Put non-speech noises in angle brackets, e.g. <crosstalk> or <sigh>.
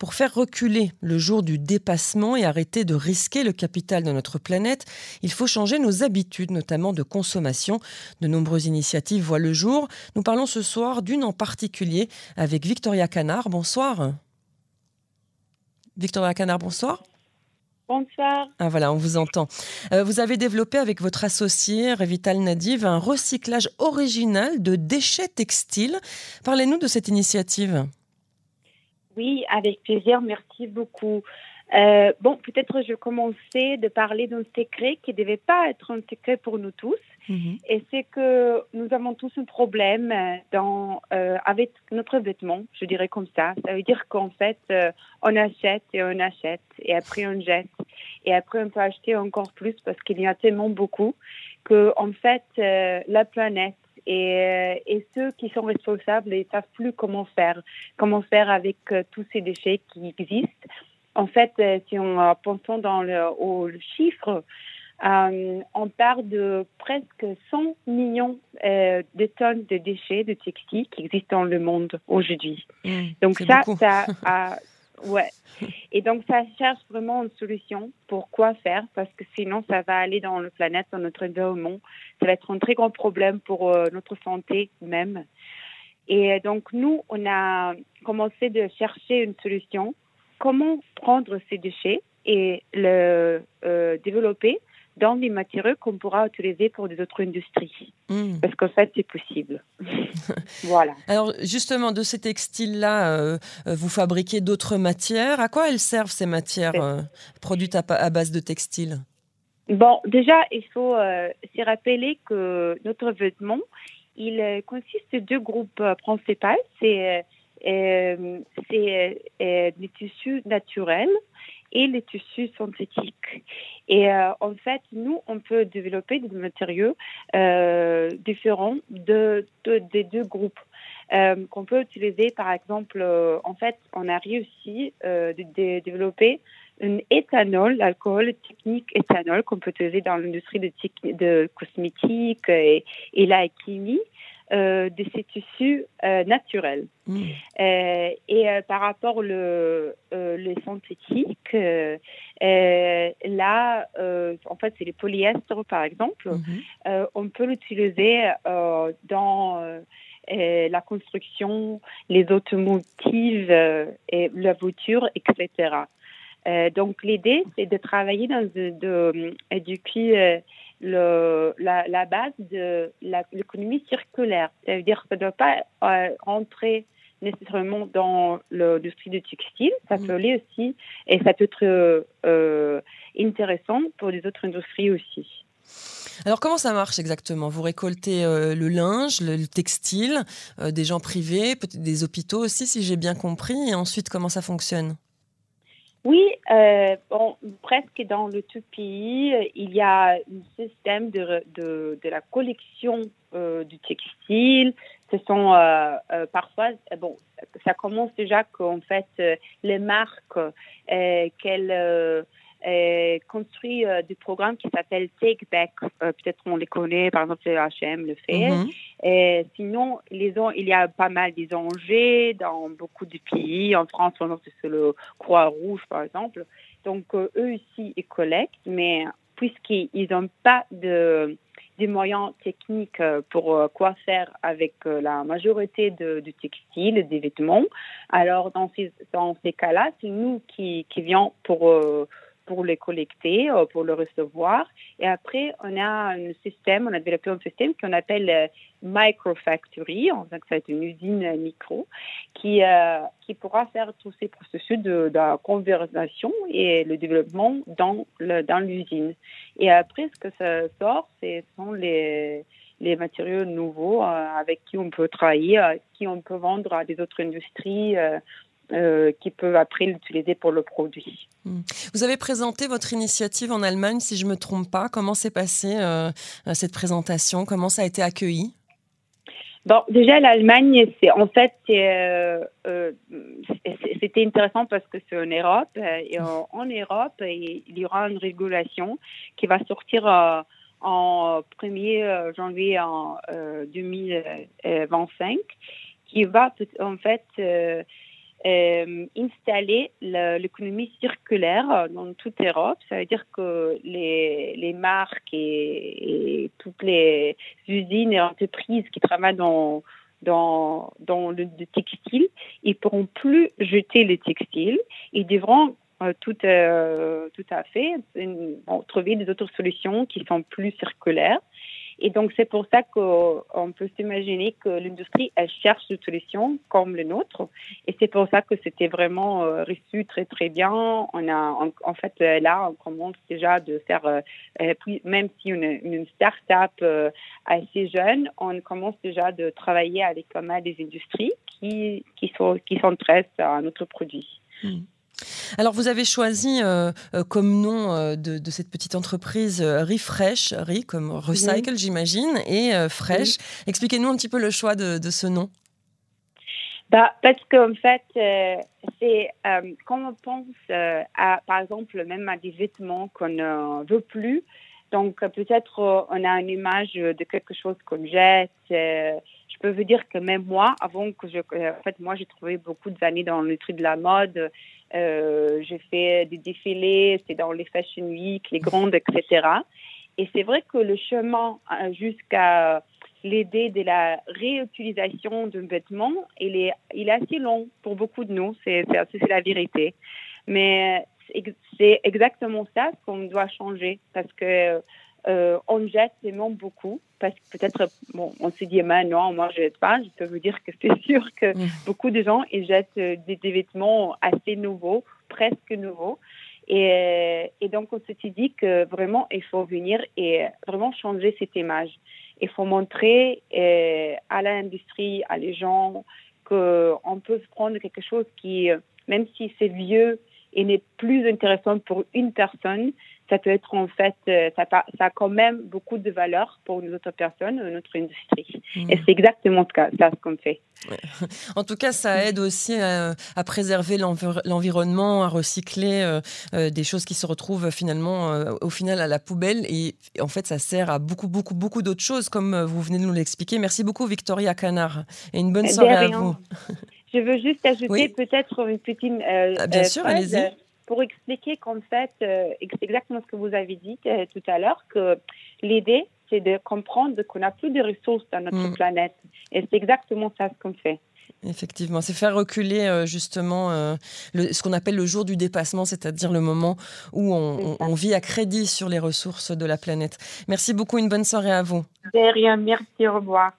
Pour faire reculer le jour du dépassement et arrêter de risquer le capital de notre planète, il faut changer nos habitudes, notamment de consommation. De nombreuses initiatives voient le jour. Nous parlons ce soir d'une en particulier avec Victoria Canard. Bonsoir. Victoria Canard, bonsoir. Bonsoir. Ah voilà, on vous entend. Euh, vous avez développé avec votre associé Revital Nadiv un recyclage original de déchets textiles. Parlez-nous de cette initiative. Oui, avec plaisir. Merci beaucoup. Euh, bon, peut-être je commencer de parler d'un secret qui ne devait pas être un secret pour nous tous. Mhm. Et c'est que nous avons tous un problème dans, euh, avec notre vêtement, je dirais comme ça. Ça veut dire qu'en fait, euh, on achète et on achète et après on jette. Et après, on peut acheter encore plus parce qu'il y a tellement beaucoup que, en fait, la planète et, et, ceux qui sont responsables ne savent plus comment faire, comment faire avec tous ces déchets qui existent. En fait, euh, si on euh, pensons dans le, au chiffre, euh, on parle de presque 100 millions de tonnes de déchets de textiles qui existent dans le monde aujourd'hui. Mmh, donc ça, ça <laughs> a, ouais. Et donc ça cherche vraiment une solution pour quoi faire? Parce que sinon ça va aller dans la planète, dans notre environnement. Ça va être un très grand problème pour notre santé même. Et donc nous, on a commencé de chercher une solution comment prendre ces déchets et le euh, développer dans des matériaux qu'on pourra utiliser pour des autres industries. Hmm. Parce qu'en fait, c'est possible. <laughs> voilà. Alors, justement, de ces textiles-là, euh, euh, vous fabriquez d'autres matières. À quoi elles servent, ces matières produites à, base de textiles Bon, déjà, il faut se rappeler que notre vêtement, il consiste de deux groupes principaux. C'est euh, euh, des tissus naturels et les tissus synthétiques. Et euh, en fait, nous, on peut développer des matériaux différents de, des deux groupes. qu'on peut utiliser, par exemple, en fait, on a réussi de, développer un éthanol, l'alcool technique éthanol qu'on peut utiliser dans l'industrie de, de cosmétiques et la chimie. Euh, de ces tissus euh, naturels. Mm. Euh, et par rapport le, les synthétiques, là, en fait, c'est les polyestres, par exemple. Mm-hmm. on peut l'utiliser dans la construction, les automotives, et la voiture, etc. donc l'idée, c'est de travailler dans de, depuis le, la, la, base de l'économie circulaire. Ça veut dire que ça ne doit pas euh, rentrer nécessairement dans l'industrie du textile. Ça mm. peut aller aussi, et ça peut être euh, intéressant pour les autres industries aussi. Alors comment ça marche exactement? Vous récoltez euh, le linge, le, textile, des gens privés, peut-être des hôpitaux aussi, si j'ai bien compris. Et ensuite, comment ça fonctionne? Oui, euh, bon, presque dans le tout pays, il y a un système de, de, de la collection euh, du textile. Ce sont euh, euh parfois, bon, ça commence déjà qu'en fait, euh, les marques qu'elles construit euh, des programmes qui s'appellent Take Back. Euh, peut-être on les connaît, par exemple, le H&M le fait. Mhm. Et sinon, les il y a pas mal des ONG dans beaucoup de pays. En France, c'est le Croix-Rouge, par exemple. Donc, euh, eux aussi, ils collectent, mais puisqu'ils n'ont pas de des moyens techniques pour quoi faire avec la majorité de, du textile, des vêtements. Alors, dans ces, dans ces cas-là, c'est nous qui, qui pour pour les collecter, euh, pour le recevoir. Et après, on a un système, on a développé un système qu'on appelle euh, Microfactory, donc être une usine micro, qui, euh, qui pourra faire tous ces processus de, de conversation et le développement dans le, dans l'usine. Et après, ce que ça sort, ce sont les les matériaux nouveaux avec qui on peut travailler, qui on peut vendre à des autres industries, euh, qui peuvent après l'utiliser pour le produit. Hmm. Vous avez présenté votre initiative en Allemagne, si je ne me trompe pas. Comment s'est passée euh, cette présentation? Comment ça a été accueilli? Bon, déjà l'Allemagne, c'est en fait euh, c'était intéressant parce que c'est en Europe et en, Europe il y aura une régulation qui va sortir en 1er janvier en 2025 qui va en fait euh, installer l'économie circulaire dans toute l'Europe. Ça veut dire que les, les marques et, toutes les usines et entreprises qui travaillent dans, dans, dans le, textile, ils pourront plus jeter le textile. Ils devront euh, tout, euh, tout à fait trouver des autres solutions qui sont plus circulaires. Et donc, c'est pour ça qu'on peut s'imaginer que l'industrie, elle cherche des solutions comme le nôtre. Et c'est pour ça que c'était vraiment euh, reçu très, très bien. On a, en, fait, euh, là, on commence déjà de faire, euh, même si une, une start-up assez jeune, on commence déjà de travailler avec pas mal des industries qui, qui, sont, qui s'intéressent à notre produit. Mmh. Alors vous avez choisi euh, euh, comme nom euh, de, cette petite entreprise Refresh, Re comme recycle j'imagine, et Fresh. Expliquez-nous un petit peu le choix de, ce nom. Bah, parce qu'en fait, c'est quand on pense à, par exemple, même à des vêtements qu'on ne veut plus, donc peut-être on a une image de quelque chose qu'on jette. je peux vous dire que même moi, avant que je, en fait, moi j'ai trouvé beaucoup d'années dans l'industrie de la mode euh, j'ai fait des défilés, c'est dans les Fashion Week, les grandes, etc. Et c'est vrai que le chemin euh, jusqu'à l'idée de la réutilisation d'un vêtement, il est, il est assez long pour beaucoup de nous, c'est la vérité. Mais c'est exactement ça qu'on doit changer parce que euh, on jette tellement beaucoup parce que peut-être, bon, on se dit, mais non, moi je jette pas. Je peux vous dire que <laughs> c'est sûr que mm. beaucoup de gens ils jettent euh, des, vêtements assez nouveaux, presque nouveaux. Et, et, donc, on se dit que vraiment, il faut venir et vraiment changer cette image. Il faut montrer euh, à l'industrie, à les gens, qu'on peut prendre quelque chose qui, même si c'est vieux et n'est plus intéressant pour une personne, ça peut être en fait, euh, ça, ça a quand même beaucoup de valeur pour une autre personne, notre industrie. Et mmh. c'est exactement ça, ce qu'on fait. <laughs> En tout cas, ça aide aussi à, préserver l'environnement, à recycler euh, euh, des choses qui se retrouvent finalement au final à la poubelle. Et, en fait, ça sert à beaucoup, beaucoup, beaucoup d'autres choses, comme vous venez de nous l'expliquer. Merci beaucoup, Victoria Canard. Et une bonne soirée à vous. Je veux juste ajouter peut-être une petite. Ah, bien sûr, allez-y pour expliquer qu'en fait, euh, exactement ce que vous avez dit euh, tout à l'heure, que l'idée, c'est de comprendre qu'on n'a plus de ressources dans notre mm. planète. Et c'est exactement ça ce qu'on fait. Effectivement, c'est faire reculer euh, justement ce qu'on appelle le jour du dépassement, c'est-à-dire le moment où on, vit à crédit sur les ressources de la planète. Merci beaucoup, une bonne soirée à vous. De rien, merci, au revoir.